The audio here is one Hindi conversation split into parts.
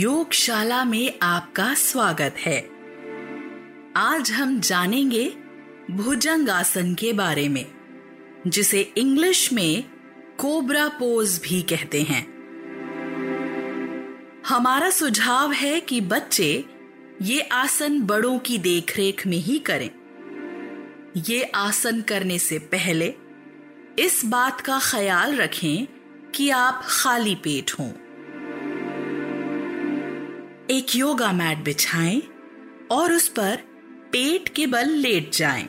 योगशाला में आपका स्वागत है। आज हम जानेंगे भुजंग आसन के बारे में, जिसे इंग्लिश में कोबरा पोज भी कहते हैं। हमारा सुझाव है कि बच्चे ये आसन बड़ों की देखरेख में ही करें। ये आसन करने से पहले इस बात का ख्याल रखें कि आप खाली पेट हों। एक योगा मैट बिछाएँ और उस पर पेट के बल लेट जाएँ।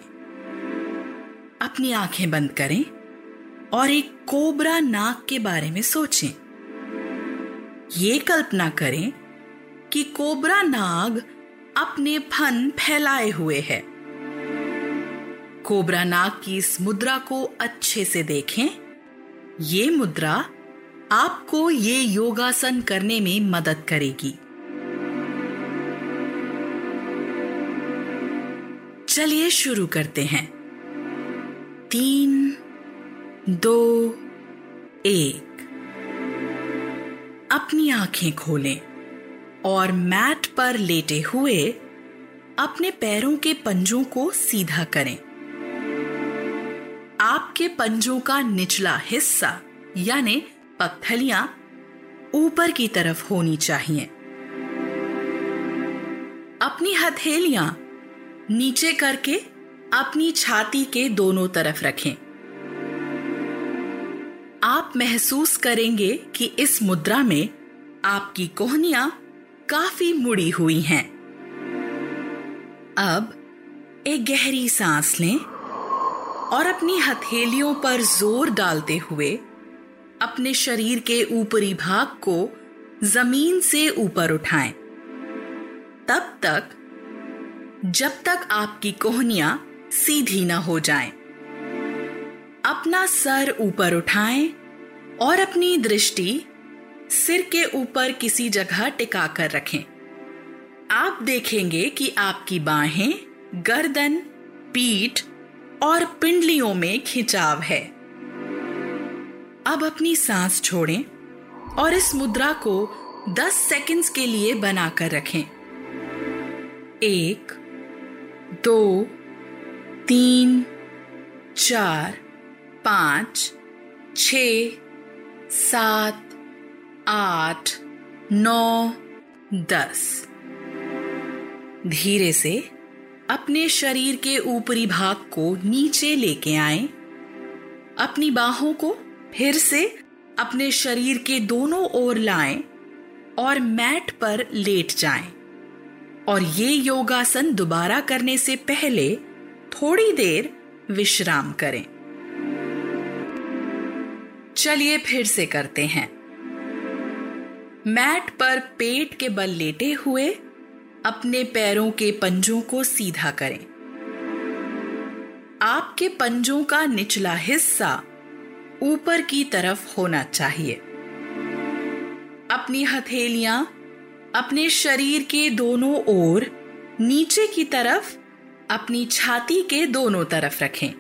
अपनी आँखें बंद करें और एक कोबरा नाक के बारे में सोचें। ये कल्पना करें कि कोबरा नाग अपने फन फैलाए हुए है। कोबरा नाग की इस मुद्रा को अच्छे से देखें। ये मुद्रा आपको ये योगासन करने में मदद करेगी। चलिए शुरू करते हैं। तीन, दो, एक। अपनी आँखें खोलें और मैट पर लेटे हुए अपने पैरों के पंजों को सीधा करें। आपके पंजों का निचला हिस्सा, यानी पगथलियाँ ऊपर की तरफ़ होनी चाहिए। अपनी हथेलियाँ नीचे करके अपनी छाती के दोनों तरफ़ रखें। आप महसूस करेंगे कि इस मुद्रा में आपकी कोहनियाँ काफ़ी मुड़ी हुई हैं। अब एक गहरी सांस लें और अपनी हथेलियों पर ज़ोर डालते हुए अपने शरीर के ऊपरी भाग को ज़मीन से ऊपर उठाएँ। तब तक जब तक आपकी कोहनियाँ सीधी ना हो जाएँ। अपना सर ऊपर उठाएँ और अपनी दृष्टि सिर के ऊपर किसी जगह टिका कर रखें। आप देखेंगे कि आपकी बाहें गर्दन, पीठ और पिंडलियों में खिंचाव है। अब अपनी सांस छोड़ें और इस मुद्रा को 10 सेकंड्स के लिए बनाकर रखें। एक दो, तीन, चार, पाँच, छ, सात, आठ, नौ, दस धीरे से अपने शरीर के ऊपरी भाग को नीचे लेके आए अपनी बाहों को फिर से अपने शरीर के दोनों ओर लाएँ और मैट पर लेट जाएँ। और ये योगासन दोबारा करने से पहले थोड़ी देर विश्राम करें। चलिए फिर से करते हैं। मैट पर पेट के बल लेटे हुए अपने पैरों के पंजों को सीधा करें। आपके पंजों का निचला हिस्सा ऊपर की तरफ़ होना चाहिए। अपनी हथेलियाँ अपने शरीर के दोनों ओर, नीचे की तरफ़, अपनी छाती के दोनों तरफ़ रखें।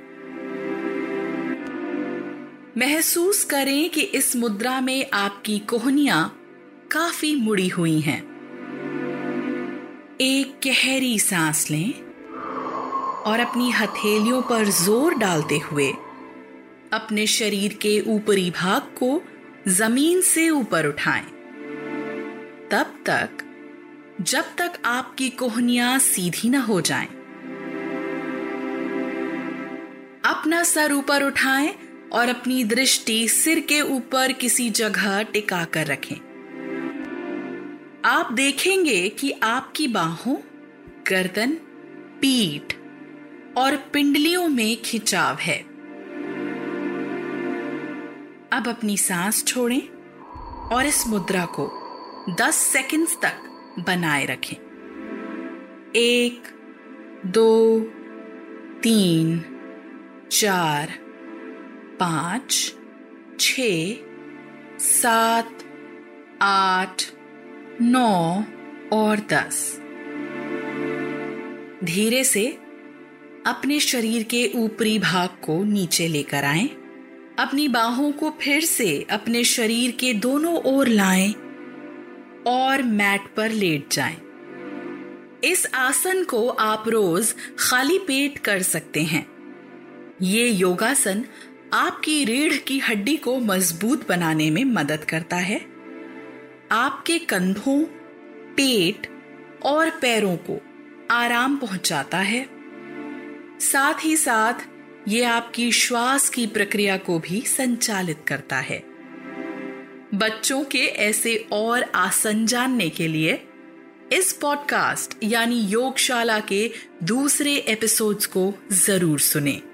महसूस करें कि इस मुद्रा में आपकी कोहनियाँ काफ़ी मुड़ी हुई हैं। एक गहरी सांस लें और अपनी हथेलियों पर ज़ोर डालते हुए अपने शरीर के ऊपरी भाग को ज़मीन से ऊपर उठाएँ। तब तक, जब तक आपकी कोहनियाँ सीधी न हो जाएँ। अपना सर ऊपर उठाएँ और अपनी दृष्टि सिर के ऊपर किसी जगह टिका कर रखें आप देखेंगे कि आपकी बाहों, गर्दन, पीठ और पिंडलियों में खिंचाव है अब अपनी सांस छोड़ें और इस मुद्रा को 10 सेकंड्स तक बनाए रखें। एक दो तीन चार पाँच छ सात आठ नौ और दस। धीरे से अपने शरीर के ऊपरी भाग को नीचे लेकर आएँ, अपनी बाहों को फिर से अपने शरीर के दोनों ओर लाएँ। और मैट पर लेट जाएँ। इस आसन को आप रोज खाली पेट कर सकते हैं। ये योगासन आपकी रीढ़ की हड्डी को मज़बूत बनाने में मदद करता है। आपके कंधों, पेट और पैरों को आराम पहुंचाता है। साथ ही साथ ये आपकी श्वास की प्रक्रिया को भी संचालित करता है। बच्चों के ऐसे और आसन जानने के लिए इस पॉडकास्ट यानी योगशाला के दूसरे एपिसोड्स को ज़रूर सुनें।